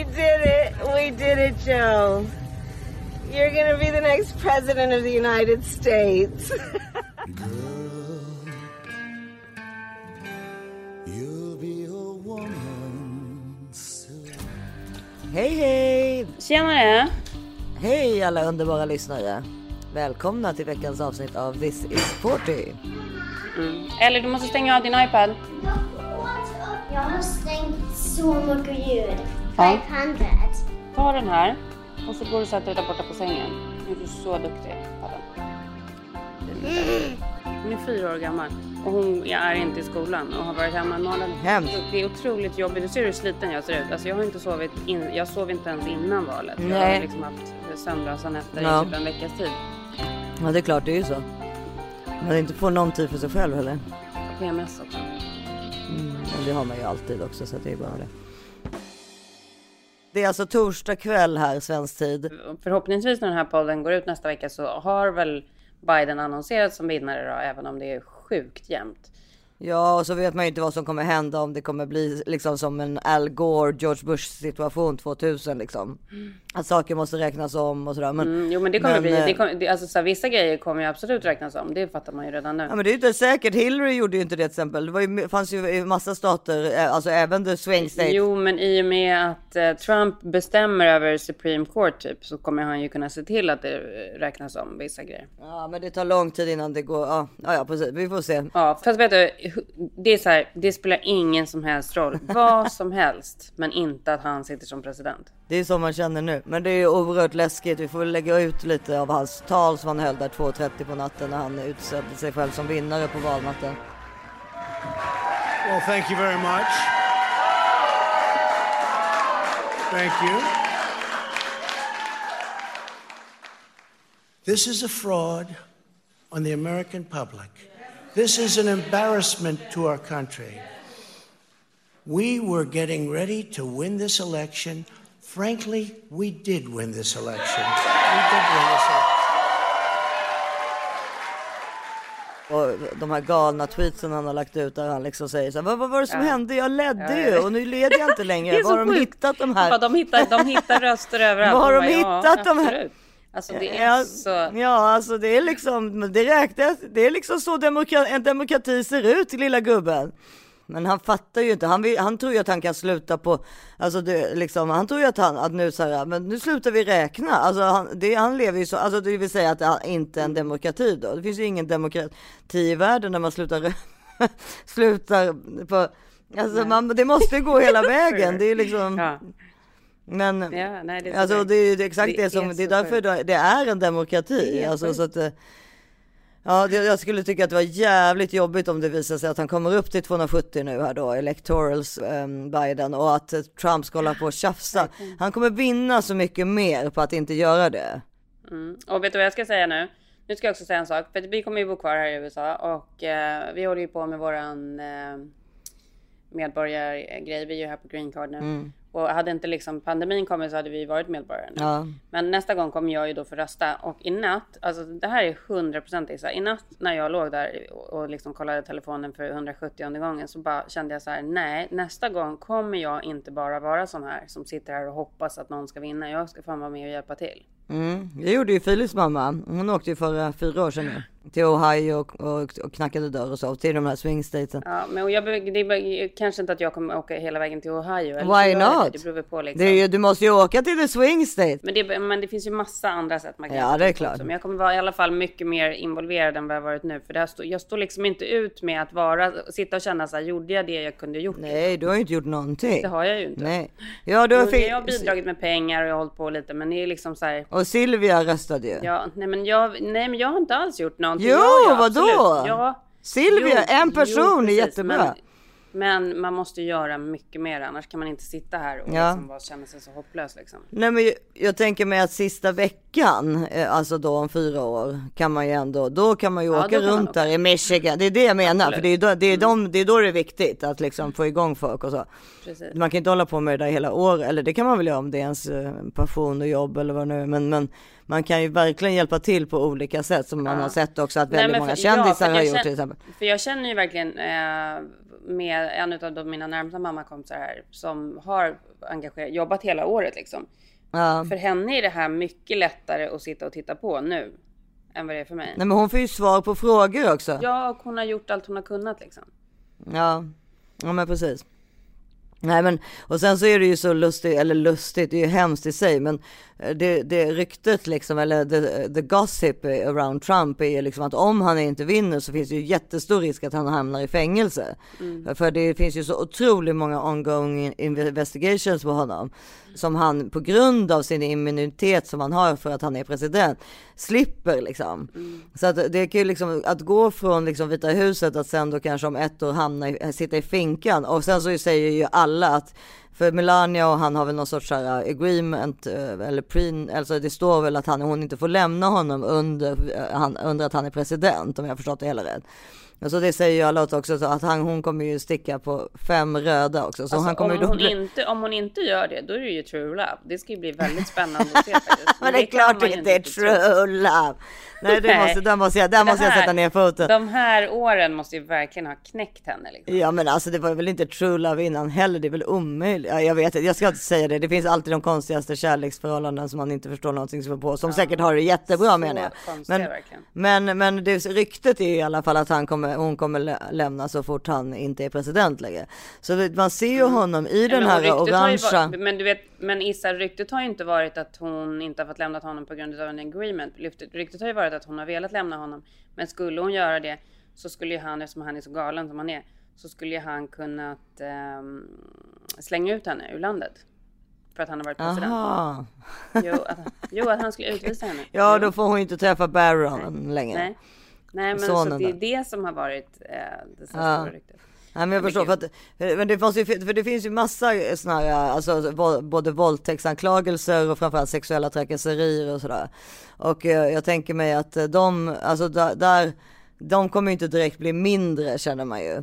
We did it. We did it, Joe. You're gonna be the next president of the United States. Hej hej! Tjenare! Hej alla underbara lyssnare! Välkomna till veckans avsnitt av This is 40. Mm. Eller du måste stänga av din iPad. Jag har stängt så mycket ljud. Ja. 500. Ta den här och så går du och sätter dig där borta på sängen. Nu är du så duktig. Den. Hon är fyra år gammal och hon är inte i skolan och har varit hemma en månad. Hemskt. Det är otroligt jobbigt. Du ser hur sliten jag ser ut. Alltså jag har inte sovit in, jag sov inte ens innan valet. Jag Nej. har liksom haft sömnlösa nätter Ja. i typ en veckas tid. Ja det är klart, det är ju så. Man inte får någon tid för sig själv heller. Och PMS också. Men det har man ju alltid också så att det är bara det. Det är alltså torsdag kväll här svensk tid. Förhoppningsvis när den här podden går ut nästa vecka så har väl Biden annonserat som vinnare då, även om det är sjukt jämnt. Ja och så vet man ju inte vad som kommer hända om det kommer bli liksom som en Al Gore, George Bush situation 2000 liksom. Att saker måste räknas om och sådär. Men, Mm, jo men det kommer men, bli, eh, det kommer, det, alltså så här, vissa grejer kommer ju absolut räknas om. Det fattar man ju redan nu. Ja men det är ju inte säkert. Hillary gjorde ju inte det till exempel. Det var ju, fanns ju i massa stater, eh, alltså även the swing states. Jo men i och med att eh, Trump bestämmer över Supreme Court typ så kommer han ju kunna se till att det eh, räknas om vissa grejer. Ja men det tar lång tid innan det går. Ja, ja, ja precis. Vi får se. Ja fast vet du, det är så här, det spelar ingen som helst roll. Vad som helst. Men inte att han sitter som president. Det är så man känner nu. Men det är oerhört läskigt. Vi får väl lägga ut lite av hans tal som han höll där 2.30 på natten när han utsåg sig själv som vinnare på valnatten. Well, thank you very much. Thank you. This is a fraud on the American public. This is an embarrassment to our country. We were getting ready to win this election. Frankly, we did win this election. We did win this election. Och de här galna tweetsen han har lagt ut där han liksom säger så här, vad, vad var det som Ja. hände? Jag ledde Ja, ju och nu leder jag inte längre. Var har de hittat de här? de, hittar, de hittar röster överallt. Var har de bara, hittat de här? absolut. Alltså det är Ja, så... ja, alltså det är liksom, det räknas, det är liksom så demokra en demokrati ser ut, lilla gubben. Men han fattar ju inte, han, vill, han tror ju att han kan sluta på, alltså det, liksom, han tror ju att han, att nu så här, men nu slutar vi räkna. Alltså han, det, han lever ju så, alltså det vill säga att det inte är en demokrati då. Det finns ju ingen demokrati i världen där man slutar, slutar på, alltså man, det måste gå hela vägen. Det är liksom, Ja, men ja, nej, det är så Alltså det är exakt det, Det som, är det är därför sjukt. det, är en demokrati. Är Alltså, så att, eh, ja, jag skulle tycka att det var jävligt jobbigt om det visar sig att han kommer upp till 270 nu här då, electorals um, Biden och att eh, Trump ska hålla på och tjafsa. Han kommer vinna så mycket mer på att inte göra det. Mm. Och vet du vad jag ska säga nu? Nu ska jag också säga en sak. För vi kommer ju bo kvar här i USA och eh, vi håller ju på med våran eh, medborgargrej. Vi är ju här på green card nu. Och hade inte liksom pandemin kommit så hade vi varit medborgare nu. Ja. Men nästa gång kommer jag ju då få rösta och i natt, alltså det här är 100% Isa. I natt när jag låg där och, liksom kollade telefonen för 170 gången så bara kände jag så här, nej, nästa gång kommer jag inte bara vara sån här som sitter här och hoppas att någon ska vinna. Jag ska fan vara med och hjälpa till. Mm. Det gjorde ju Philips mamma. Hon åkte ju för eh, fyra år sedan nu. Till Ohio och, och, och knackade dörr och så. Till de här swing statesen. Ja, men jag, det är kanske inte att jag kommer åka hela vägen till Ohio. Eller Why not? Det, det på liksom. Det är du måste ju åka till the swing state. Men det, men det finns ju massa andra sätt man kan Ja, det är klart. också. Men jag kommer vara i alla fall mycket mer involverad än vad jag varit nu. För det här stå, jag står liksom inte ut med att vara, sitta och känna så här, gjorde jag det jag kunde gjort? Nej, du har ju inte gjort någonting. Det har jag ju inte. Nej. Ja, du har Jo, jag har bidragit med pengar och jag har hållit på lite. Men det är liksom så här. Och Silvia röstade ju. Ja, nej, men jag, nej, men jag har inte alls gjort någonting. Jo, Ja, ja, vadå? Ja, Silvia, en person är precis. jättebra. Men, men man måste göra mycket mer. Annars kan man inte sitta här och Ja. liksom bara känna sig så hopplös. Liksom. Nej men jag, tänker mig att sista veckan, eh, alltså då om fyra år, kan man ju ändå, då kan man ju Ja, åka runt där i Michigan. Det är det jag menar, för Absolut. det är, då, det, är de, det är då det är viktigt att liksom få igång folk och så. Precis. Man kan inte hålla på med det där hela år, eller det kan man väl göra om det är ens eh, passion och jobb eller vad det nu är. Men, men man kan ju verkligen hjälpa till på olika sätt som man har sett också att Nej, väldigt men många för- ja, kändisar för har gjort känner- till exempel. För jag känner ju verkligen eh, med en av mina närmsta mammakompisar här som har engagerat, jobbat hela året liksom. Ja. För henne är det här mycket lättare att sitta och titta på nu än vad det är för mig. Nej men hon får ju svar på frågor också. Ja, och hon har gjort allt hon har kunnat liksom. Ja, ja men precis. Nej men och sen så är det ju så lustigt, eller lustigt, det är ju hemskt i sig, men det, det ryktet liksom, eller the, the gossip around Trump är liksom att om han inte vinner så finns det ju jättestor risk att han hamnar i fängelse. För det finns ju så otroligt många ongoing investigations på honom som han på grund av sin immunitet som han har för att han är president slipper liksom. Så att det kan ju liksom att gå från liksom Vita huset att sen då kanske om ett år hamna i, sitta i finkan och sen så säger ju alla att för Melania och han har väl någon sorts så här agreement eh, eller pre, alltså det står väl att han hon inte får lämna honom under, eh, han, under att han är president om jag förstått det hela rätt. Alltså det säger ju alla också så att han, hon kommer ju sticka på fem röda också. Så Alltså, han kommer om, hon bli... inte, om hon inte gör det, då är det ju true love. Det ska ju bli väldigt spännande att se faktiskt. Men det är klart det inte är true love. Nej, det måste, där måste jag, där måste jag sätta ner foten. De här åren måste ju verkligen ha knäckt henne. Liksom. Ja men alltså det var väl inte true love innan heller, det är väl omöjligt. Ja, jag vet inte, jag ska inte säga det. Det finns alltid de konstigaste kärleksförhållanden som man inte förstår någonting som är på, som säkert har det jättebra menar jag. konstiga Men, verkligen. men, men det, ryktet är ju i alla fall att han kommer, hon kommer lä- lämna så fort han inte är president längre. Så man ser ju honom i den Mm. Men, här orangea. men du vet, men Issa, ryktet har ju inte varit att hon inte har fått lämna honom på grund av en agreement. Ryktet har ju varit att hon har velat lämna honom. Men skulle hon göra det så skulle ju han, eftersom han är så galen som han är, så skulle ju han kunnat ehm, slänga ut henne ur landet. För att han har varit president. Aha. Jo att, jo, att han skulle utvisa henne. Ja Jo. då får hon ju inte träffa Barron längre. Nej. Nej, men så det är det som har varit eh, det stora Ja. ryktet. Nej men jag förstår för att, men det, måste ju, för det finns ju massa sådana här, alltså våld- både våldtäktsanklagelser och framförallt sexuella trakasserier och sådär. Och eh, jag tänker mig att eh, de, alltså där, där de kommer ju inte direkt bli mindre känner man ju.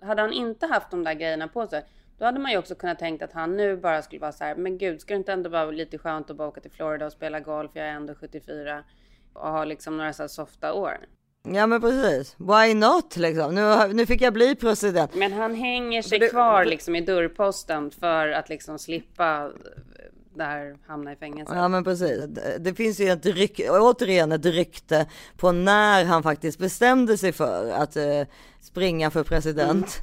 Hade han inte haft de där grejerna på sig, då hade man ju också kunnat tänka att han nu bara skulle vara så här, men gud, ska det inte ändå vara lite skönt att bara åka till Florida och spela golf, jag är ändå 74 och ha liksom några så här softa år. Ja men precis, why not liksom? Nu, nu fick jag bli president. Men han hänger sig det- kvar liksom i dörrposten för att liksom slippa eh, där hamna i fängelse. Ja men precis. Det, finns ju ett rykte, återigen ett rykte på när han faktiskt bestämde sig för att eh, springa för president.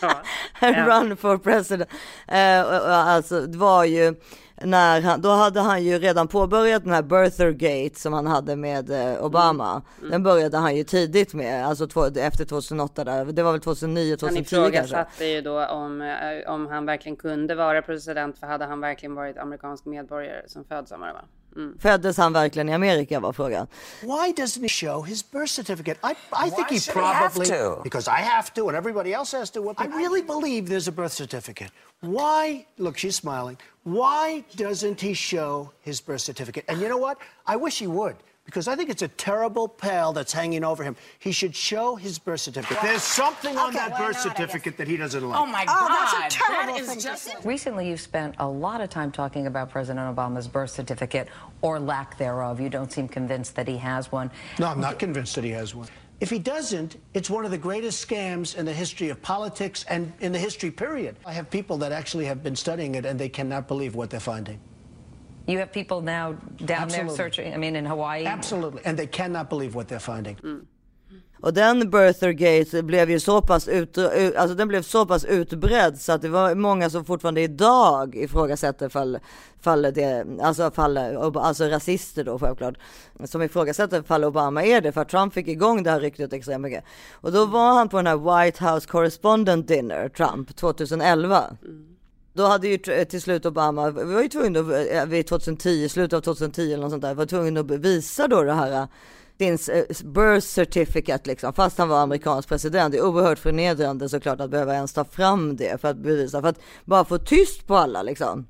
Ja. Run for president. Eh, alltså det var ju när han, då hade han ju redan påbörjat den här birthergate som han hade med eh, Obama. Mm. Den började han ju tidigt med, alltså två, efter 2008 där. Det var väl 2009, Han 2010 kanske. ifrågasatte ju då om, eh, om han verkligen kunde vara president, för hade han verkligen varit amerikansk medborgare som födsamare va? Mm. Föddes han verkligen i Amerika var frågan. Why doesn't he show his birth certificate? I, I think Why he should he have probably to? because I have to and everybody else has to. I really believe there's a birth certificate. Why? Look, she's smiling. Why doesn't he show his birth certificate? And you know what? I wish he would. Because I think it's a terrible pale that's hanging over him. He should show his birth certificate. There's something on that birth not, certificate that he doesn't like. Oh my God! Oh, God. that's a terrible That thing to just. Recently, you've spent a lot of time talking about President Obama's birth certificate or lack thereof. You don't seem convinced that he has one. No, I'm not convinced that he has one. If he doesn't, it's one of the greatest scams in the history of politics and in the history period. I have people that actually have been studying it and they cannot believe what they're finding. You have people now down Absolutely. there searching, I mean, in Hawaii. Absolutely. And they cannot believe what they're finding. Och den birthergate blev ju så pass ut, alltså den blev så pass utbredd så att det var många som fortfarande idag ifrågasätter fall, fall det, alltså fall, alltså rasister då självklart, som ifrågasätter fall Obama är det för att Trump fick igång det här ryktet extremt mycket. Och då var han på den här White House Correspondent Dinner, Trump, 2011. Då hade ju till slut Obama, vi var ju tvungna att, eh, vid 2010, slutet av 2010 eller något sånt där, var tvungen att visa då det här sin eh, birth certificate liksom, fast han var amerikansk president. Det är oerhört förnedrande såklart att behöva ens ta fram det för att bevisa, för att bara få tyst på alla liksom.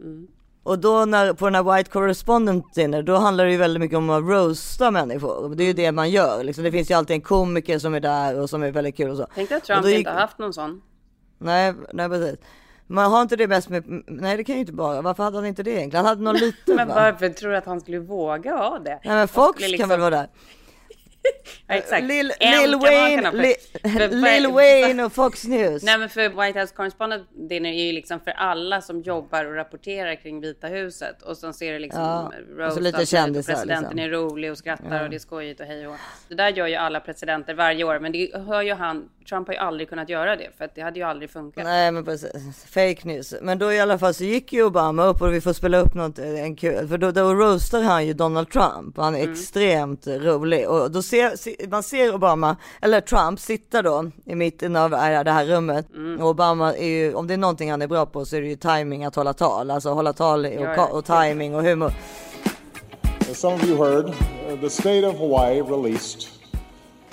Och då när, på den här White Correspondent Dinner, då handlar det ju väldigt mycket om att roasta människor. Det är ju det man gör liksom. Det finns ju alltid en komiker som är där och som är väldigt kul och så. Tänk dig att Trump gick- inte har haft någon sån. Nej, nej precis. Man har inte det mest med, nej det kan ju inte bara, varför hade han inte det egentligen? Han hade någon liten Men va? varför tror du att han skulle våga ha det? Nej men Fox skulle kan väl liksom- vara där? Ja, exakt. Lil, Lil Wayne, för- Lil för- Wayne och Fox News. Nej men för White House Correspondent dinner är ju liksom för alla som jobbar och rapporterar kring Vita huset och så ser det liksom Ja, roast och så lite allt möjligt, och kändisar, presidenten liksom. är rolig och skrattar och det är skojigt och hej och Det där gör ju alla presidenter varje år men det hör ju han Trump har ju aldrig kunnat göra det för att det hade ju aldrig funkat. Nej men precis, fake news. Men då i alla fall så gick ju Obama upp och vi får spela upp något, eh, en kul, för då, då roastar han ju Donald Trump. Han är Mm. extremt rolig och då ser, se- man ser Obama, eller Trump sitta då i mitten av äh, det här rummet. Mm. Och Obama är ju, om det är någonting han är bra på så är det ju timing att hålla tal, alltså hålla tal och, Ja, ja. och timing och humor. As some of you heard, uh, the state of Hawaii released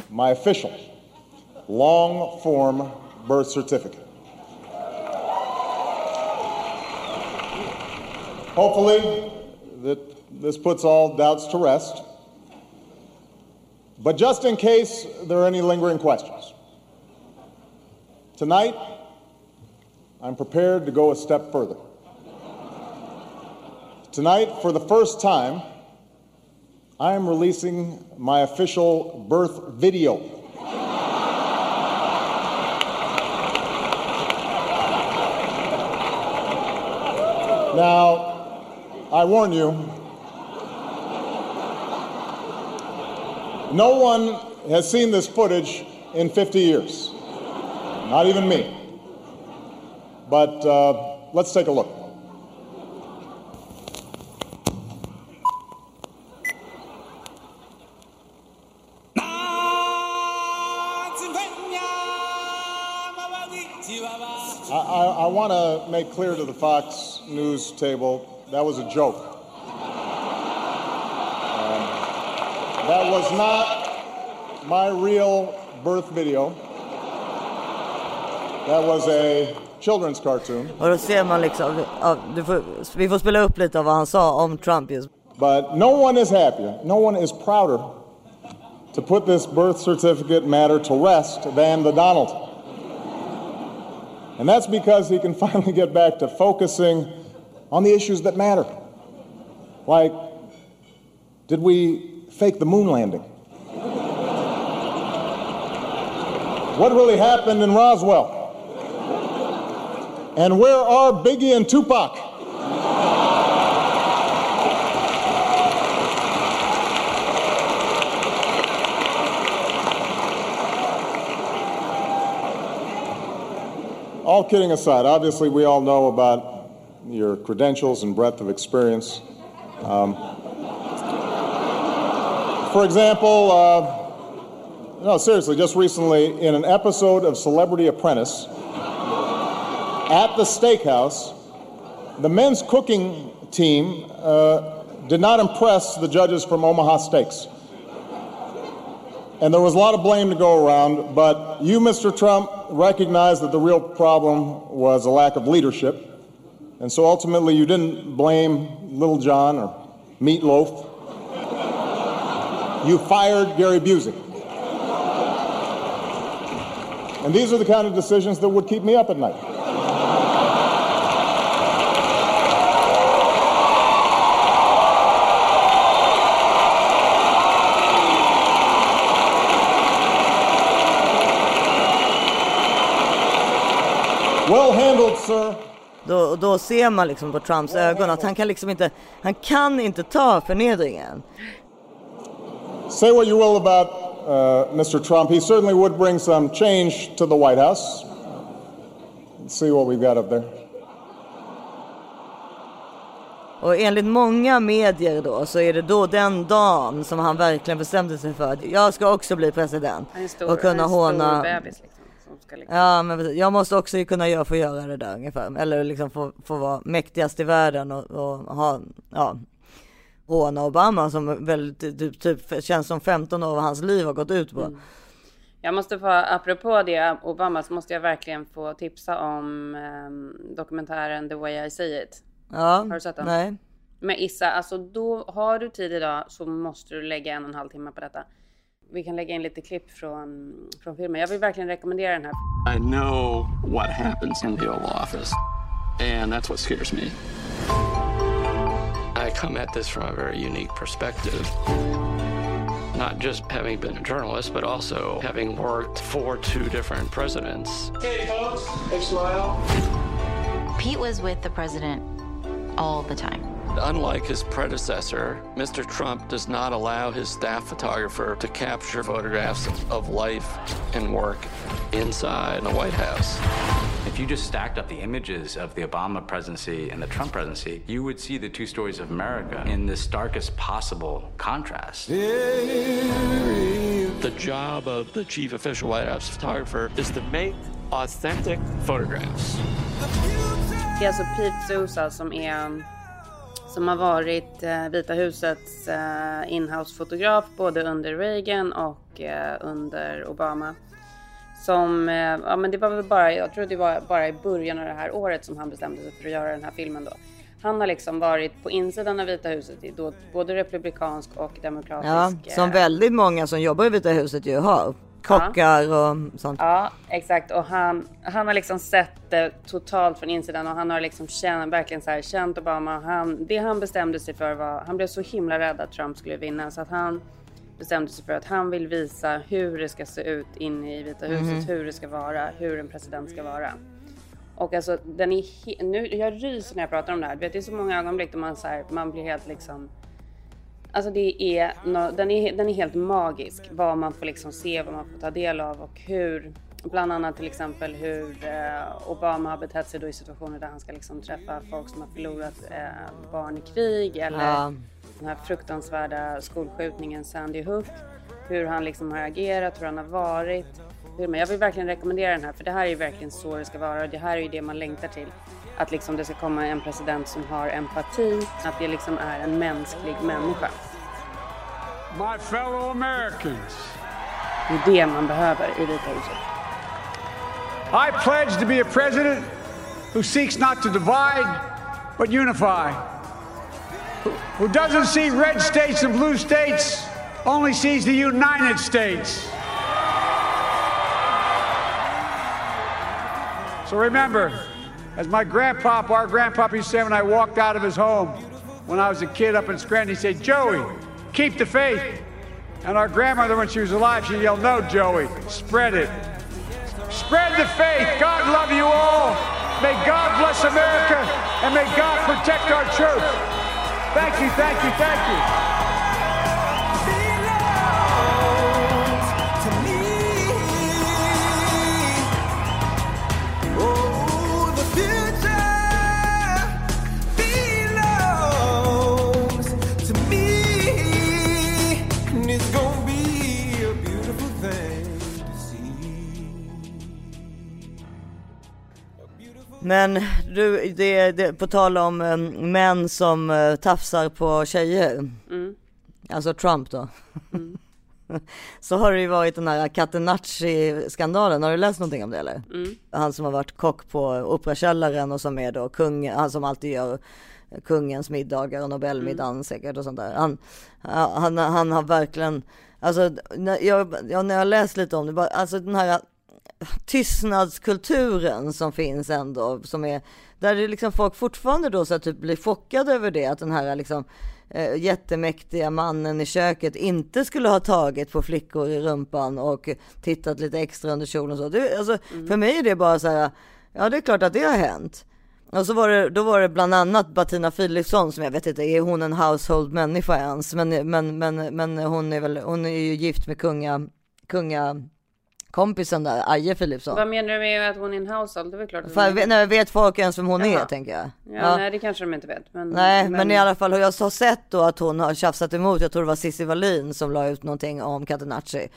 my official long form birth certificate. Hopefully, that this puts all doubts to rest. But just in case there are any lingering questions, tonight I'm prepared to go a step further. Tonight, for the first time, I am releasing my official birth video. Now, I warn you, no one has seen this footage in 50 years, not even me. But uh, let's take a look. Make clear to the Fox News table that was a joke. Um, that was not my real birth video. That was a children's cartoon. Och då ser man liksom, ja, får, vi får spela upp lite av vad han sa om Trump just. But no one is happier, no one is prouder to put this birth certificate matter to rest than the Donald. And that's because he can finally get back to focusing on the issues that matter. Like, did we fake the moon landing? What really happened in Roswell? And where are Biggie and Tupac? All kidding aside, obviously, we all know about your credentials and breadth of experience. Um, for example, uh, no, seriously, just recently, in an episode of Celebrity Apprentice, at the steakhouse, the men's cooking team uh, did not impress the judges from Omaha Steaks. And there was a lot of blame to go around, but you, Mr. Trump, recognized that the real problem was a lack of leadership. And so ultimately, you didn't blame Little John or Meatloaf. You fired Gary Busey. And these are the kind of decisions that would keep me up at night. Sir. Då, då ser man liksom på Trumps ögon att han kan liksom inte, han kan inte ta förnedringen. Say what you will about uh, Mr. Trump, he certainly would bring some change to the White House. Let's see what we've got up there. Och enligt många medier då så är det då den dagen som han verkligen bestämde sig för att jag ska också bli president. Stor, och kunna håna. bebis liksom. Som ska liksom. Ja men precis. jag måste också kunna göra, få göra det där ungefär. Eller liksom få, få vara mäktigast i världen och, och ha, ja. Håna Obama som väl typ, typ känns som 15 år av hans liv har gått ut på. Mm. Jag måste få, apropå det, Obama, så måste jag verkligen få tipsa om ehm, dokumentären The way I see it. Ja, Har du sett den? nej. Med Issa, alltså då har du tid idag så måste du lägga en och en halv timme på detta. Vi kan lägga in lite klipp från, från filmen. Jag vill verkligen rekommendera den här. I know what happens in the Oval Office, and that's what scares me. I come at this from a very unique perspective. not just having been a journalist, but also having worked for two different presidents. Hey, folks. Hey, smile. Pete was with the president all the time. Unlike his predecessor, Mr. Trump does not allow his staff photographer to capture photographs of life and work inside the White House. If you just stacked up the images of the Obama presidency and the Trump presidency, you would see the two stories of America in the starkest possible contrast. The job of the chief official White House photographer is to make authentic photographs. Det är alltså Pete Sousa som är som har varit eh, Vita husets eh, inhouse-fotograf både under Reagan och eh, under Obama. Som, ja men det var väl bara, jag tror det var bara i början av det här året som han bestämde sig för att göra den här filmen då. Han har liksom varit på insidan av Vita huset då, både republikansk och demokratisk. Ja, som väldigt många som jobbar i Vita huset ju har. Kockar och sånt. Ja, exakt. Och han, han har liksom sett det totalt från insidan och han har liksom känt, verkligen så här, känt Obama. Han, det han bestämde sig för var, han blev så himla rädd att Trump skulle vinna så att han bestämde sig för att han vill visa hur det ska se ut inne i Vita huset, Mhm. hur det ska vara, hur en president ska vara. Och alltså den är nu, jag ryser när jag pratar om det här. Du vet, det är så många ögonblick då man, så här, man blir helt liksom Alltså det är, den, är, den är helt magisk. Vad man får liksom se, vad man får ta del av och hur, bland annat till exempel hur eh, Obama har betett sig då i situationer där han ska liksom träffa folk som har förlorat eh, barn i krig eller Ja. den här fruktansvärda skolskjutningen Sandy Hook. Hur han liksom har agerat, hur han har varit. Hur, jag vill verkligen rekommendera den här för det här är verkligen så det ska vara och det här är ju det man längtar till. Att liksom det ska komma en president som har empati, att det liksom är en mänsklig människa. My fellow Americans, Det är det man behöver i Vita huset. I pledge to be a president who seeks not to divide, but unify. Who, who doesn't see red states and blue states, only sees the United States. So remember, as my grandpop, our grandpapa used to say when I walked out of his home when I was a kid up in Scranton, he said, Joey, keep the faith. And our grandmother, when she was alive, she yelled, No, Joey, spread it. Spread the faith. God love you all. May God bless America and may God protect our troops. Thank you, thank you, thank you. Men du, det, det, på tal om eh, män som eh, tafsar på tjejer. Mm. Alltså Trump då. Så har det ju varit den här Catenacci-skandalen. Har du läst någonting om det eller? Mm. Han som har varit kock på Operakällaren och som är då kung, han som alltid gör kungens middagar och Nobelmiddagen Mm. säkert och sånt där. Han, han, han har verkligen, alltså när jag, ja, när jag läst lite om det, bara, alltså den här tystnadskulturen som finns ändå, som är, där det liksom folk fortfarande då så typ blir chockade över det, att den här liksom eh, jättemäktiga mannen i köket inte skulle ha tagit på flickor i rumpan och tittat lite extra under kjolen och så. Det, alltså, För mig är det bara så här, ja det är klart att det har hänt. Och så var det, då var det bland annat Bettina Philipsson som jag vet inte, är hon en household människa ens? Men, men, men, men hon är väl, hon är ju gift med kunga, kunga kompisen där, Aje Philipsson. Vad menar du med att hon är en household? Det är väl klart att För, hon är- nej, vet folk ens vem hon är Jaha. tänker jag. Ja, nej det kanske de inte vet. Men, Nej, men... i alla fall har jag så sett då att hon har tjafsat emot. Jag tror det var Cissi Wallin som la ut någonting om Catenacci.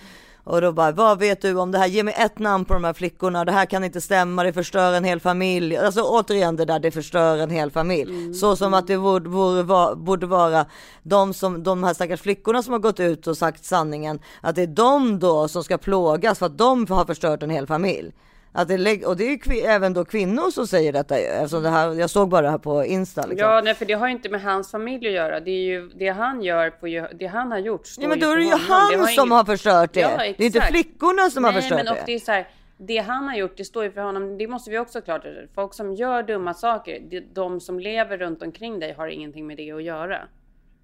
Och då bara, vad vet du om det här? Ge mig ett namn på de här flickorna. Det här kan inte stämma, det förstör en hel familj. Alltså återigen det där, det förstör en hel familj. Så som att det borde, borde, vara, borde vara de, som, de här stackars flickorna som har gått ut och sagt sanningen. Att det är de då som ska plågas för att de har förstört en hel familj. Att det, och det är även då kvinnor som säger detta. Eftersom det här, jag såg bara det här på Insta. Liksom. Ja, nej, för det har ju inte med hans familj att göra. Det är ju det han gör på det han har gjort. Ja, men då är det ju honom. han har som inget- har förstört det. Ja, Det är inte flickorna som har nej, förstört men och det. det. är så här, det han har gjort, det står ju för honom. Det måste vi också klart. Folk som gör dumma saker, det, de som lever runt omkring dig har ingenting med det att göra.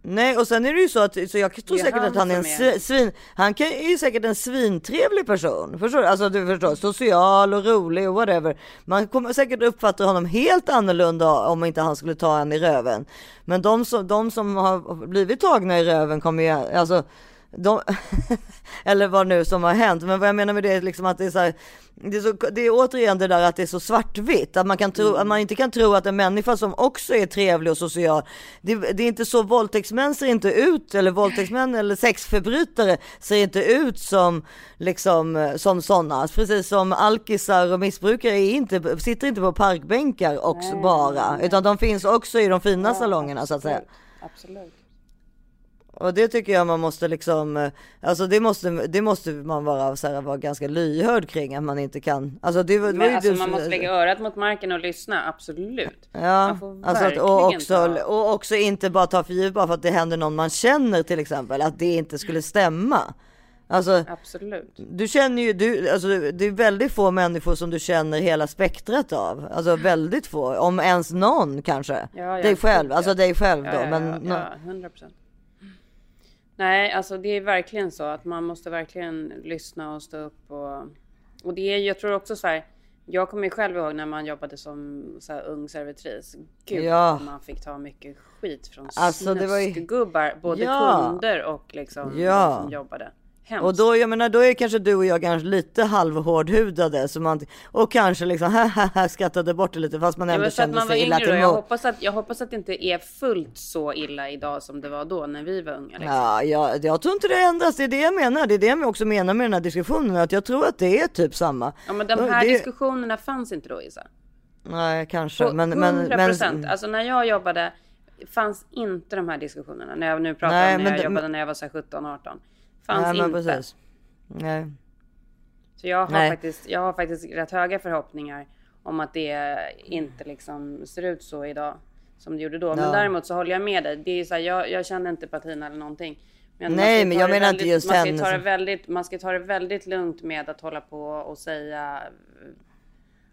Nej och sen är det ju så att så jag tror säkert att han är en är- svi- svin, han kan, är ju säkert en svintrevlig person. Förstår du? Alltså du förstår, social och rolig och whatever. Man kommer säkert uppfatta honom helt annorlunda om inte han skulle ta en i röven. Men de som, de som har blivit tagna i röven kommer ju, alltså de, eller vad nu som har hänt. Men vad jag menar med det är liksom att det är så här, det är, så, det är återigen det där att det är så svartvitt. Att man, kan tro, att man inte kan tro att en människa som också är trevlig och social. Det, det är inte så våldtäktsmän ser inte ut eller våldtäktsmän eller sexförbrytare ser inte ut som liksom som sådana. Precis som alkisar och missbrukare är inte, sitter inte på parkbänkar och Nej, bara. nej. Utan de finns också i de fina Ja, salongerna så att säga. Absolut. Och det tycker jag man måste liksom, eh, alltså det måste, det måste man vara, så här, vara ganska lyhörd kring att man inte kan, alltså det, var- Men alltså du man måste lägga örat mot marken och lyssna, absolut. Ja, alltså att, och, också, ta- och också inte bara ta för givet bara för att det händer någon man känner till exempel, att det inte skulle stämma. Alltså, Absolut. du känner ju, du, alltså, det är väldigt få människor som du känner hela spektrat av. Alltså väldigt få, om ens någon kanske. Ja, ja, dig själv, alltså ja. dig själv då. Ja, ja, men, ja, nå- ja, 100 procent. Nej, alltså det är verkligen så att man måste verkligen lyssna och stå upp och, och det är, jag tror också så här. Jag kommer ju själv ihåg när man jobbade som så ung servitris. Gud Ja. man fick ta mycket skit från Alltså, var ju- snuskgubbar, både Ja. kunder och liksom Ja. de som jobbade. Hemskt. Och då, jag menar, då är kanske du och jag kanske lite halvhårdhudade så man, och kanske liksom haha skrattade bort det lite fast man ändå kände man sig illa till. Jag hoppas, att, jag hoppas att det inte är fullt så illa idag som det var då när vi var unga. Liksom. Ja, jag, jag tror inte det ändras, det är det jag menar. Det är det jag också menar med den här diskussionen, att jag tror att det är typ samma. Ja men de här det, diskussionerna fanns inte då Isa. Nej, kanske. På Men, men, 100 men, procent. Alltså när jag jobbade fanns inte de här diskussionerna. När jag nu pratar Nej, om när jag det- jobbade när jag var så här 17, 18. Fanns nej, men inte. Nej. Så jag har, Nej. faktiskt, jag har faktiskt rätt höga förhoppningar om att det inte liksom ser ut så idag som det gjorde då. Men Ja. däremot så håller jag med dig. Det är så här, jag, jag känner inte Patina eller någonting. Men Nej, men jag menar inte väldigt- just man ska henne ta det som- väldigt, Man ska ta det väldigt lugnt med att hålla på och säga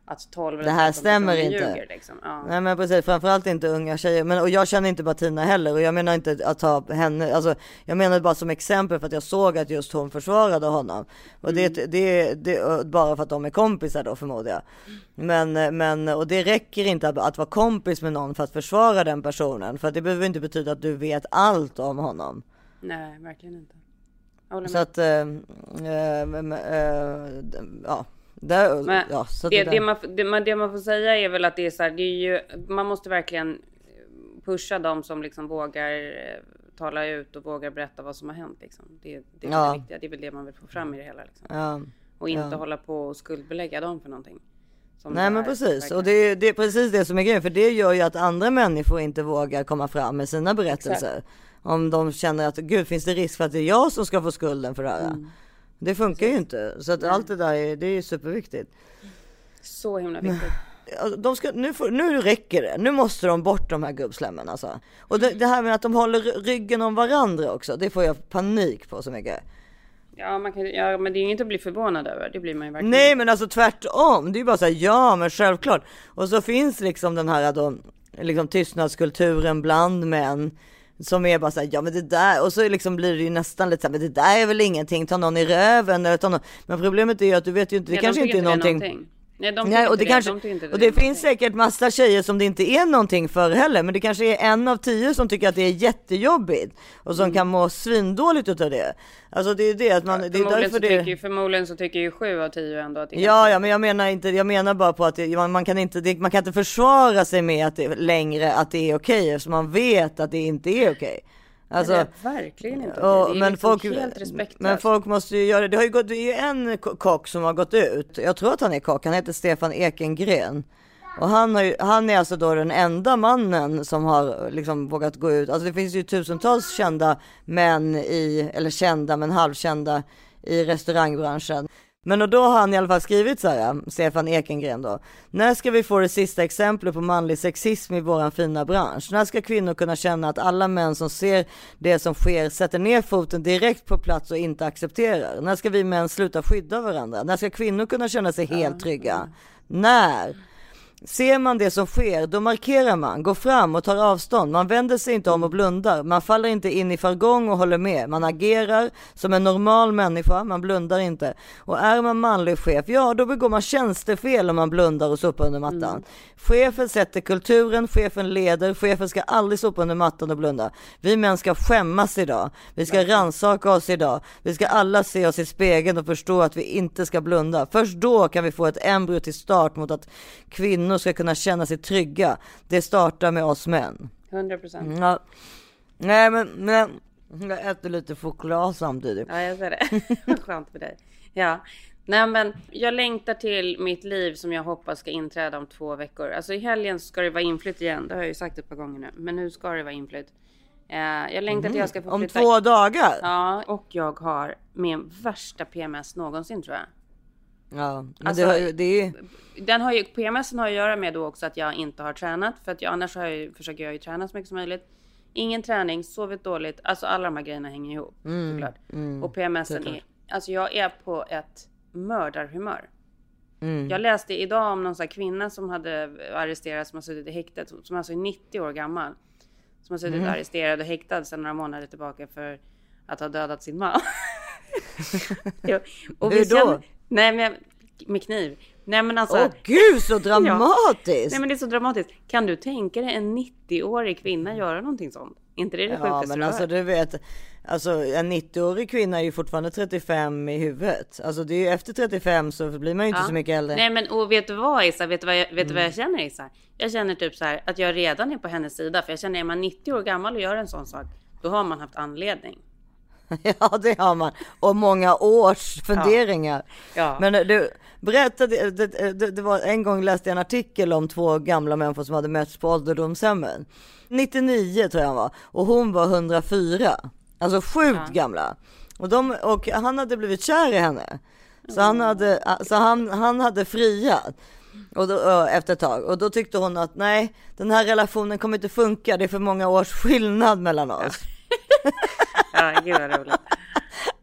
att 12 Det här 13 stämmer inte. Ljuger, liksom. ja. Nej men precis, framförallt inte unga tjejer. Men, och jag känner inte Bettina heller och jag menar inte att ta henne, alltså jag menar bara som exempel för att jag såg att just hon försvarade honom. Och det, det, det, bara för att de är kompisar då förmodar jag. Men, men, och det räcker inte att, att vara kompis med någon för att försvara den personen. För det behöver inte betyda att du vet allt om honom. Nej, verkligen inte. Så att, äh, äh, äh, ja. Där, Men ja, så det, där- det, man, det, man, det man får säga är väl att det är så här, det är ju, man måste verkligen pusha dem som liksom vågar eh, tala ut och vågar berätta vad som har hänt. Liksom. Det, det är Ja. det viktiga, det är väl det man vill få fram i det hela. Liksom. Ja, Och inte ja. hålla på och skuldbelägga dem för någonting. Nej det men precis och det är, det är precis det som är grejen för det gör ju att andra människor inte vågar komma fram med sina berättelser. Om de känner att gud finns det risk för att det är jag som ska få skulden för det här. Mm. Det funkar ju inte så att allt det där är, det är superviktigt. Så himla viktigt. Alltså, De ska, nu, får, nu räcker det, nu måste de bort de här gubbslemmen alltså. Och det, det här med att de håller ryggen om varandra också, det får jag panik på så mycket. Ja, man kan, ja, men det är inget att bli förvånad över. Det blir man ju verkligen. Nej men alltså tvärtom, det är bara så här, ja men självklart. Och så finns liksom den här då, liksom tystnadskulturen bland män. Som är bara så här, ja men det där, och så liksom blir det ju nästan lite så här, men det där är väl ingenting, ta någon i röven eller ta någon. Men problemet är ju att du vet ju inte, det de kanske tycker inte är det någonting. Nej, de Nej, och inte det, kanske, De inte och det är finns säkert massa tjejer som det inte är någonting för heller, men det kanske är en av tio som tycker att det är jättejobbigt och som Mm. kan må svindåligt utav det. Alltså det är det att man, det är Förmodligen, därför så det. tycker, förmodligen så tycker ju sju av tio ändå att det är Ja, ja, men jag menar inte, jag menar bara på att det, man, man kan inte, det, man kan inte försvara sig med att det längre att det är okej eftersom man vet att det inte är okej. Alltså, Nej, är verkligen inte och-. Det är men liksom folk, helt respektlöst. men folk måste ju göra det. Det har ju gått, det är ju en ko- kock som har gått ut. Jag tror att han är kock. Han heter Stefan Ekengren. Och han, har ju, han är alltså då den enda mannen som har liksom vågat gå ut. Alltså det finns ju tusentals kända män i, eller kända men halvkända i restaurangbranschen. Men och då har han i alla fall skrivit så här, Stefan Ekengren då. När ska vi få det sista exemplet på manlig sexism i våran fina bransch? När ska kvinnor kunna känna att alla män som ser det som sker sätter ner foten direkt på plats och inte accepterar? När ska vi män sluta skydda varandra? När ska kvinnor kunna känna sig helt trygga? När? Ser man det som sker, då markerar man, går fram och tar avstånd. Man vänder sig inte om och blundar. Man faller inte in i jargong och håller med. Man agerar som en normal människa, man blundar inte. Och är man manlig chef, ja då begår man tjänstefel om man blundar och sopar under mattan. Mm. Chefen sätter kulturen, chefen leder, chefen ska aldrig sopa under mattan och blunda. Vi män ska skämmas idag. Vi ska rannsaka oss idag. Vi ska alla se oss i spegeln och förstå att vi inte ska blunda. Först då kan vi få ett embryo till start mot att kvinnor ska kunna känna sig trygga. Det startar med oss män. 100 procent. Ja. Nej men, men jag äter lite choklad samtidigt. Ja, jag ser det. Vad skönt för dig. Ja. Nej, men jag längtar till mitt liv som jag hoppas ska inträda om två veckor. Alltså i helgen ska det vara inflytt igen. Det har jag ju sagt ett par gånger nu. Men nu ska det vara inflytt. Eh, jag längtar till jag ska få. Om flytta. två dagar? Ja, och jag har min värsta PMS någonsin tror jag. Ja, men Alltså, det, ju- det är Den har ju, PMS har att göra med då också att jag inte har tränat. För att jag, annars har jag, ju- försöker jag ju träna så mycket som möjligt. Ingen träning, sovit dåligt. Alltså alla de här grejerna hänger ihop Mm, såklart. mm, och PMS såklart. är, alltså jag är på ett mördarhumör. Mm. Jag läste idag om någon sån kvinna som hade arresterats som har suttit i häktet. Som alltså är 90 år gammal. Som har suttit Mhm. arresterad och häktad sedan några månader tillbaka för att ha dödat sin man. Och Hur då? känner- nej men med kniv. Nej men alltså. Åh gud så dramatiskt! Nej men det är så dramatiskt. Kan du tänka dig en 90-årig kvinna göra någonting sånt? inte det det Ja men alltså du vet, alltså en 90-årig kvinna är ju fortfarande 35 i huvudet. Alltså det är ju efter 35 så blir man ju inte Ja. så mycket äldre. Nej men och vet du vad Issa? Vet du vad jag, vet du vad Mm. jag känner Issa? Jag känner typ så här att jag redan är på hennes sida. För jag känner är man 90 år gammal och gör en sån sak. Då har man haft anledning. Ja det har man. Och många års funderingar. Ja. Men du, berätta, det, det, det, var en gång läste jag en artikel om två gamla människor som hade mötts på ålderdomshemmen. 99 tror jag han var och hon var 104. Alltså sjukt gamla. Och, de, och han hade blivit kär i henne. Så han hade, så han, han hade friat. Och då, efter ett tag. Och då tyckte hon att nej, den här relationen kommer inte funka. Det är för många års skillnad mellan oss. Ja, gud vad roligt.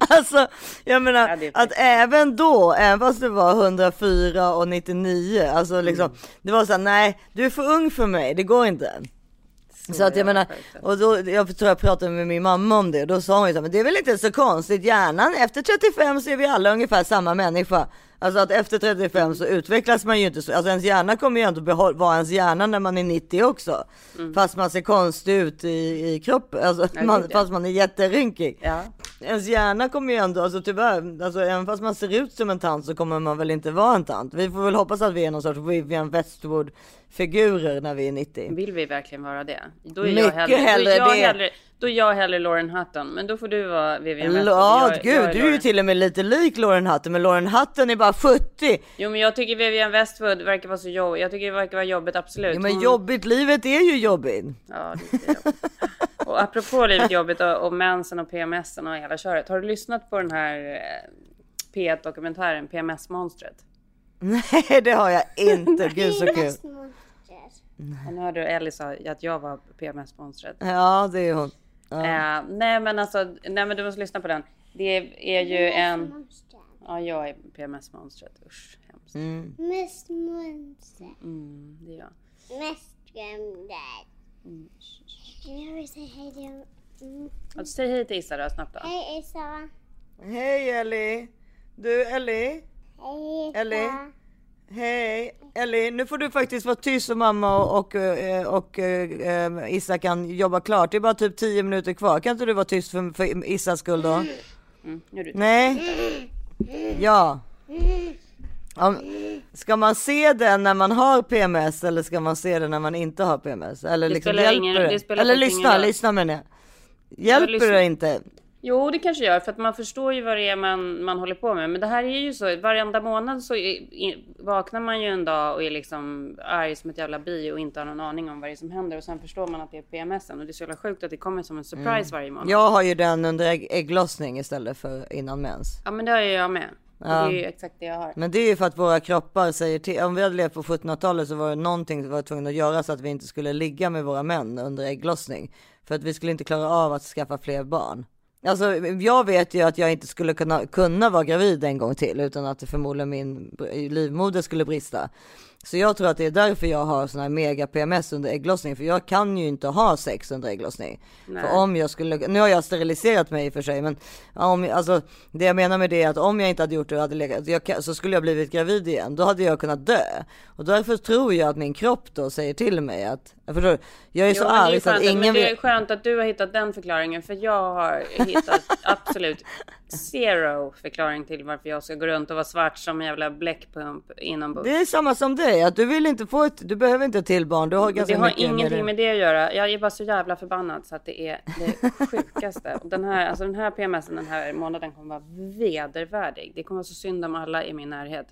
Alltså, jag menar Ja, att även då, även fast det var 104 och 99, alltså liksom, Mm. det var så här, nej, du är för ung för mig, det går inte. Så, att jag menar, och då, jag tror jag pratade med min mamma om det, då sa hon ju så här, men det är väl inte så konstigt, hjärnan, efter 35 så är vi alla ungefär samma människa. Alltså att efter 35 så utvecklas man ju inte så, alltså ens hjärna kommer ju ändå behåll, vara ens hjärna när man är 90 också. Fast man ser konstig ut i, i kroppen, alltså, man, fast man är jätterynkig. Ja. Ens hjärna kommer ju ändå, alltså tyvärr, alltså även fast man ser ut som en tant så kommer man väl inte vara en tant. Vi får väl hoppas att vi är någon sorts Vivian Westwood figurer när vi är 90. Vill vi verkligen vara det? Då är Mycket jag hellre, hellre då är jag det. Hellre, då är jag hellre Lauren Hutton. Men då får du vara Vivian Westwood. Ja, Jag- gud, jag du är ju till och med lite lik Lauren Hutton, men Lauren Hutton är bara 70. Jo men jag tycker Vivian Westwood verkar vara så jobbig. Jag tycker det verkar vara jobbigt absolut. Ja, men Hon- jobbigt, livet är ju jobbigt. Ja, det är jobbigt. Och apropå livet jobbigt och, och mensen och PMSen och hela köret. Har du lyssnat på den här eh, P1 dokumentären PMS-monstret? Nej, det har jag inte. Gud så kul. Och nu hörde du Ellie sa att jag var PMS-monstret. Ja, det är hon. Ja. Eh, nej men alltså, nej men du måste lyssna på den. Det är ju en... Ja, jag är PMS-monstret. Usch, hemskt. Mm. Mest monster. Mm, det är jag. Mest skrämda. Jag vill säga hej till... Mm. Säg hej till Issa då, snabbt då. Hej Issa. Hej Ellie. Du Ellie. Hej Issa. Ellie. Hej Ellie, nu får du faktiskt vara tyst så mamma och, och, eh, och eh, Issa kan jobba klart. Det är bara typ 10 minuter kvar. Kan inte du vara tyst för, för Issas skull då? Mm, Nej. Ja. Om, ska man se den när man har PMS eller ska man se den när man inte har PMS? Eller Det liksom hjälper ingen- det? det eller lyssna, ingen lyssna menar jag. Hjälper det inte? Jo, det kanske gör för att man förstår ju vad det är man, man håller på med. Men det här är ju så, varenda månad så vaknar man ju en dag och är liksom arg som ett jävla bi och inte har någon aning om vad det är som händer. Och sen förstår man att det är PMSen och det är så jävla sjukt att det kommer som en surprise varje månad. Jag har ju den under ägg, ägglossning istället för innan mens. Ja, men det har ju jag med. Ja. Det är ju exakt det jag har. Men det är ju för att våra kroppar säger till. Om vi hade levt på 1700-talet så var det någonting vi var tvungna att göra så att vi inte skulle ligga med våra män under ägglossning. För att vi skulle inte klara av att skaffa fler barn. Alltså jag vet ju att jag inte skulle kunna, kunna vara gravid en gång till utan att det förmodligen min livmoder skulle brista. Så jag tror att det är därför jag har sån här mega PMS under ägglossning, för jag kan ju inte ha sex under ägglossning. Nej. För om jag skulle, nu har jag steriliserat mig i och för sig, men om, alltså, det jag menar med det är att om jag inte hade gjort det och hade legat, jag, så skulle jag blivit gravid igen, då hade jag kunnat dö. Och därför tror jag att min kropp då säger till mig att, förstår, jag är så Jo, det arg så att skönt, men ingen det är skönt att du har hittat den förklaringen för jag har hittat absolut zero förklaring till varför jag ska gå runt och vara svart som en jävla bläckpump inombords. Det är samma som dig, att du vill inte få ett, du behöver inte ett till barn, du har ganska det har mycket med ingenting det. med det att göra. Jag är bara så jävla förbannad så att det är det sjukaste. Och den här, alltså den här PMSen den här månaden kommer vara vedervärdig. Det kommer vara så synd om alla i min närhet.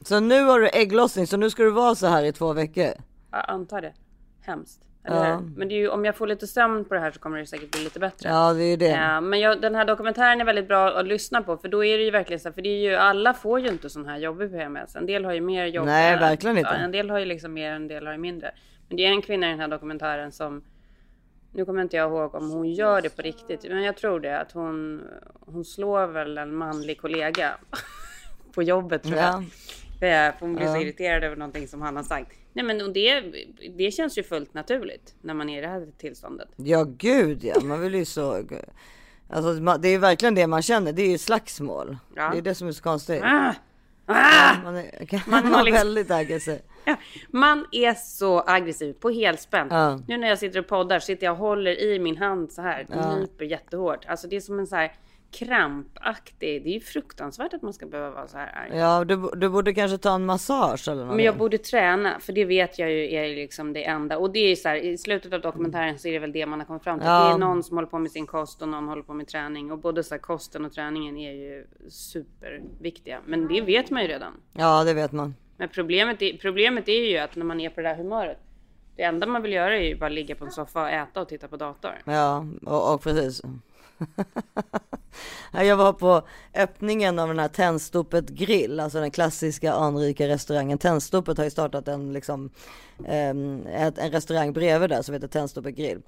Så nu har du ägglossning, så nu ska du vara så här i två veckor. Jag antar det. Hemskt. Ja. Men ju, om jag får lite sömn på det här så kommer det säkert bli lite bättre. Ja, det är det. Ja, men jag, den här dokumentären är väldigt bra att lyssna på för då är det ju verkligen så här, för det är ju alla får ju inte sån här jobbig PMS. En del har ju mer jobb. Nej, verkligen inte. En del har ju liksom mer, en del har ju mindre. Men det är en kvinna i den här dokumentären som nu kommer inte jag ihåg om hon gör det på riktigt, men jag tror det att hon hon slår väl en manlig kollega på jobbet tror jag. Ja. Ja. För hon blir så irriterad över någonting som han har sagt. Nej men och det, det känns ju fullt naturligt när man är i det här tillståndet. Ja gud ja, man vill ju så. Alltså det är verkligen det man känner, det är ju slagsmål. Ja. Det är det som är så konstigt. Ah! Ah! man är, Man liksom- väldigt aggressiv. Ja, man är så aggressiv på helspänn. Ja. Nu när jag sitter och poddar sitter jag och håller i min hand så här. Ja. Nyper jättehårt. Alltså det är som en så här krampaktig. Det är ju fruktansvärt att man ska behöva vara så här arg. Ja, du, du borde kanske ta en massage eller något. Men jag borde träna, för det vet jag ju är liksom det enda. Och det är så här, i slutet av dokumentären så är det väl det man har kommit fram till. Ja. Det är någon som håller på med sin kost och någon håller på med träning. Och både så här, kosten och träningen är ju superviktiga. Men det vet man ju redan. Ja, det vet man. Men problemet är, problemet är ju att när man är på det där humöret. Det enda man vill göra är ju bara ligga på en soffa och äta och titta på dator. Ja, och, och precis. Ja, Jag var på öppningen av den här Tändstopet grill, alltså den klassiska anrika restaurangen. Tändstopet har ju startat en, liksom, em, ett, en restaurang bredvid där som heter Tändstopet grill.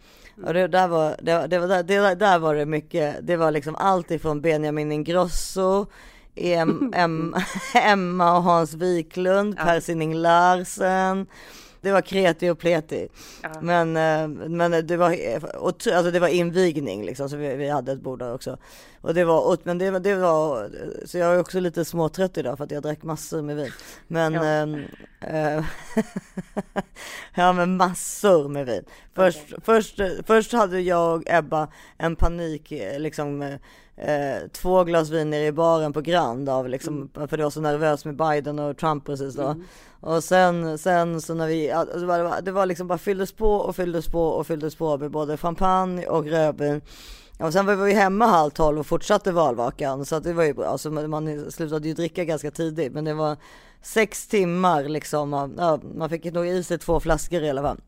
Och det, där, var, det, det, var, där, det, där var det mycket, det var liksom allt ifrån Benjamin Ingrosso, em, em, Emma och Hans Wiklund, Per Sinding Larsen. Det var kreti och pleti. Men, eh, men det var, alltså det var invigning liksom, så vi, vi hade ett bord där också. Och det var, men det, var- det var, så jag är också lite småtrött idag för att jag drack massor med vin. Men, Ja. eh, ja men massor med vin. Först, först, först hade jag och Ebba en panik, eh, liksom eh, två glas vin nere i baren på Grand av liksom, för det var så nervös med Biden och Trump precis då. Och sen, sen så när vi, ja, det var, det var liksom bara fylldes på och fylldes på och fylldes på med både champagne och rödvin. Och sen var vi hemma halv tolv och fortsatte valvakan så att det var ju bra. Så man, slutade ju dricka ganska tidigt men det var sex timmar liksom. Ja, man fick nog i sig två flaskor i alla fall.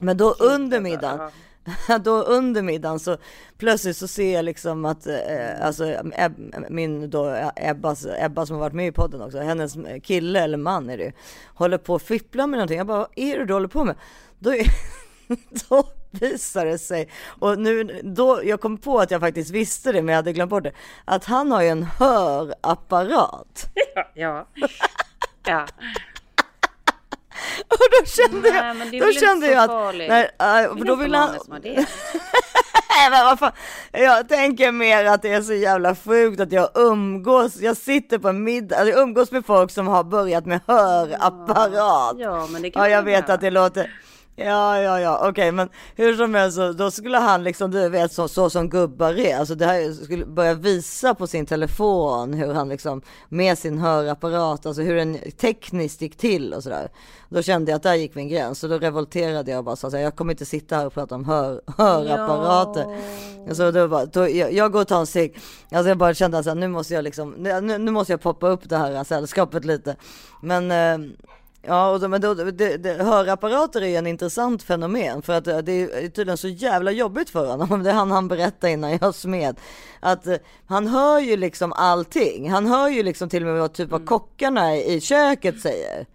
Men då under middagen, då under middagen så plötsligt så ser jag liksom att eh, alltså Eb, min då Ebbas, Ebba som har varit med i podden också, hennes kille eller man är det ju, håller på att fippla med någonting. Jag bara, vad är det du håller på med? Då, är, då visar det sig, och nu då, jag kom på att jag faktiskt visste det men jag hade glömt bort det, att han har ju en hörapparat. Ja. ja. ja. Och då kände Nej, jag, men det är då väl inte kände så jag att, nej, äh, för då vill han, många som har det. Nej men vad fan. Jag tänker mer att det är så jävla sjukt att jag umgås, jag sitter på en middag, alltså jag umgås med folk som har börjat med hörapparat. Ja, men det kan Ja jag vet att det låter, ja ja ja okej men hur som helst så då skulle han liksom du vet så, så som gubbar är, alltså det här skulle börja visa på sin telefon hur han liksom med sin hörapparat, alltså hur den tekniskt gick till och sådär. Då kände jag att där gick min gräns och då revolterade jag och bara så här, jag kommer inte sitta här och prata om hör, hörapparater. Så då bara, då, jag, jag går och tar en cigg. Alltså jag bara kände att nu måste jag liksom, nu, nu måste jag poppa upp det här sällskapet lite. Men eh, Ja, och då, men då, det, det, hörapparater är en intressant fenomen för att eh, det är tydligen så jävla jobbigt för honom. Det är han han berättade innan jag smed. Att eh, han hör ju liksom allting. Han hör ju liksom till och med vad typ av kockarna i köket säger.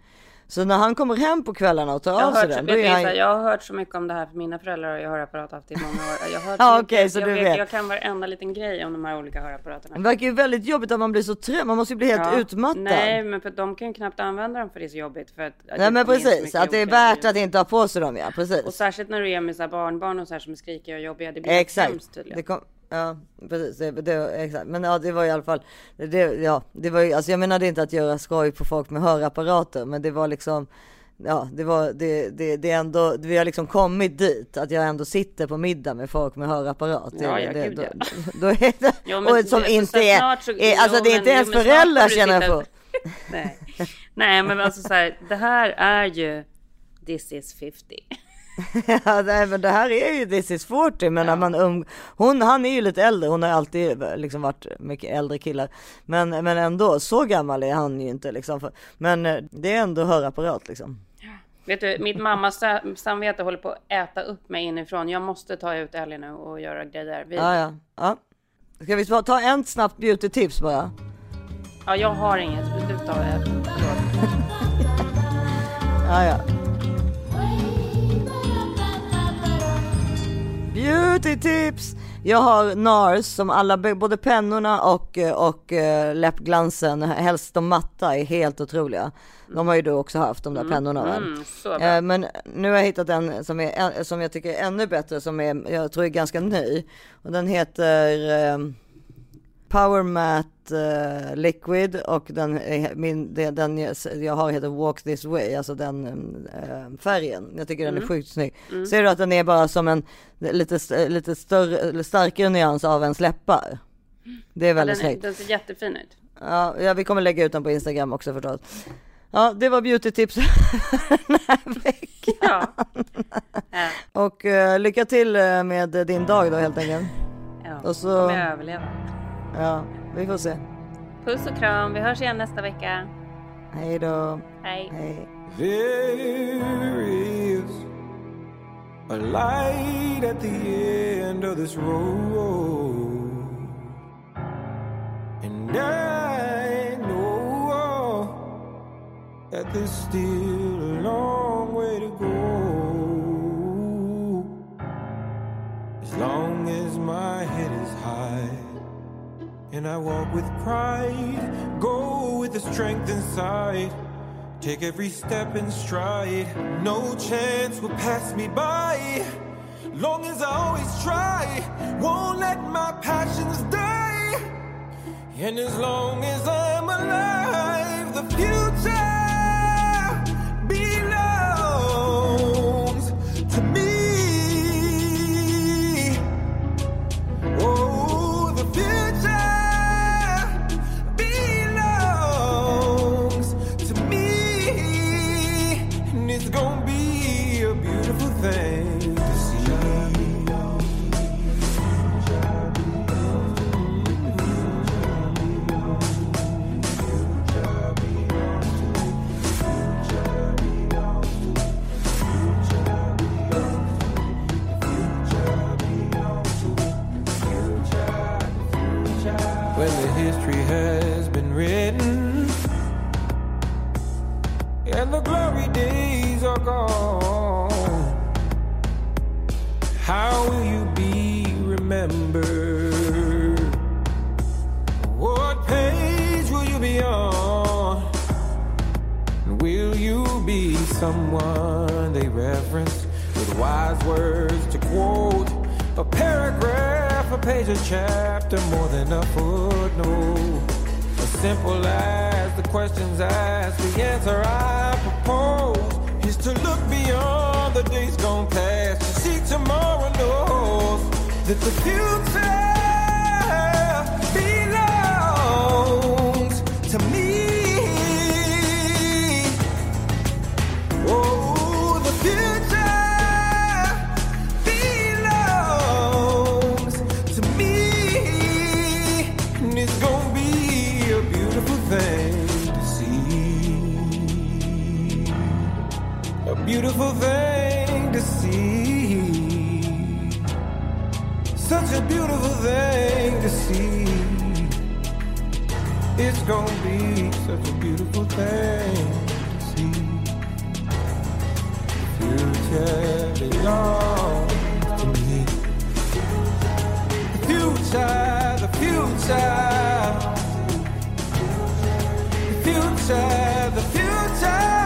Så när han kommer hem på kvällarna och tar Jag av sig den, vet då är han ju... jag har hört så mycket om det här för mina föräldrar har hörapparat haft i många år. Jag, har hört Ja, så mycket, okej, så jag, du vet, vet. jag kan varenda liten grej om de här olika hörapparaterna. Det verkar ju väldigt jobbigt att man blir så trött, man måste ju bli helt Ja. utmattad. Nej, men för de kan ju knappt använda dem för det är så jobbigt. För att, att Nej men så precis, att det är värt att inte ha på sig dem ja, precis. Och särskilt när du är med så här barnbarn och så här som är skrikiga och jobbiga. Det blir Exakt. hemskt tydligen. Det kom, ja, precis. Det, det, exakt. Men ja, det var i alla fall, det, ja, det var ju, alltså jag menade inte att göra skoj på folk med hörapparater, men det var liksom, ja, det var, det, det, det är ändå, vi har liksom kommit dit, att jag ändå sitter på middag med folk med hörapparat. Det- Ja, ja, det, gud, då, ja. då är det, Ja, men och som det- inte är, så- är, alltså jo, det är men- inte jo, ens föräldrars får du sitta- generation. Nej. Nej, men alltså så här, det här är ju This is 50. Ja, nej, men det här är ju This is 40 men när man um, hon, han är ju lite äldre, hon har alltid liksom varit mycket äldre killar. Men, men ändå, så gammal är han ju inte liksom. För, men eh, det är ändå hörapparat liksom. Vet du, mitt mammas sa- samvete håller på att äta upp mig inifrån. Jag måste ta ut Ellie nu och göra grejer. Vi, Ja, ja, ja. Ska vi ta- en snabbt beauty tips bara? ja, jag har inget. Du tar. Förlåt. Ja, ja. Beauty tips! Jag har NARS som alla, både pennorna och, och eh, läppglansen, helst de matta, är helt otroliga. De har ju du också haft, de där pennorna va? mm. Eh, Men nu har jag hittat en som, är, som jag tycker är ännu bättre, som är, jag tror är ganska ny. Och den heter eh, Power Matte eh, Liquid och den, är- min, den jag, har heter Walk This Way, alltså den eh, färgen. Jag tycker den är Mm. sjukt snygg. Mm. Ser du att den är bara som en lite, lite större, starkare nyans av ens läppar? Det är Ja, väldigt den, är- snyggt. den ser jättefin ut. Ja, ja, vi kommer lägga ut den på Instagram också förstås. Ja, det var beauty tips Ja. Ja. och eh, lycka till eh, med din dag då helt enkelt. Ja, Och så- kommer jag överleva. Ja, vi får se. Puss och kram. Vi hörs igen nästa vecka. Hej då. Hej. Hej. There is a light at the end of this road, and I know that there's still a long way to go. As long as my head is high. And I walk with pride, go with the strength inside. Take every step in stride. No chance will pass me by. Long as I always try, won't let my passions die. And as long as I'm alive, the future beautiful thing to see. Such a beautiful thing to see. It's gonna be such a beautiful thing to see. The future belongs to me. The future, the future. The future, the future.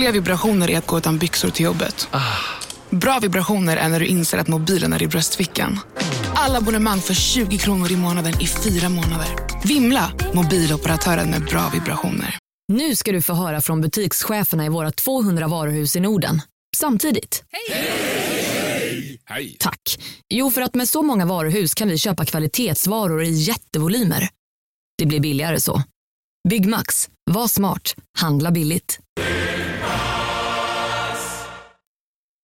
Dåliga vibrationer är att gå utan byxor till jobbet. Bra vibrationer är när du inser att mobilen är i bröstfickan. Alla abonnemang för 20 kronor i månaden i fyra månader. Vimla! Mobiloperatören med bra vibrationer. Nu ska du få höra från butikscheferna i våra 200 varuhus i Norden. Samtidigt. Hej! Tack. Jo, för att med så många varuhus kan vi köpa kvalitetsvaror i jättevolymer. Det blir billigare så. Byggmax. Var smart. Handla billigt.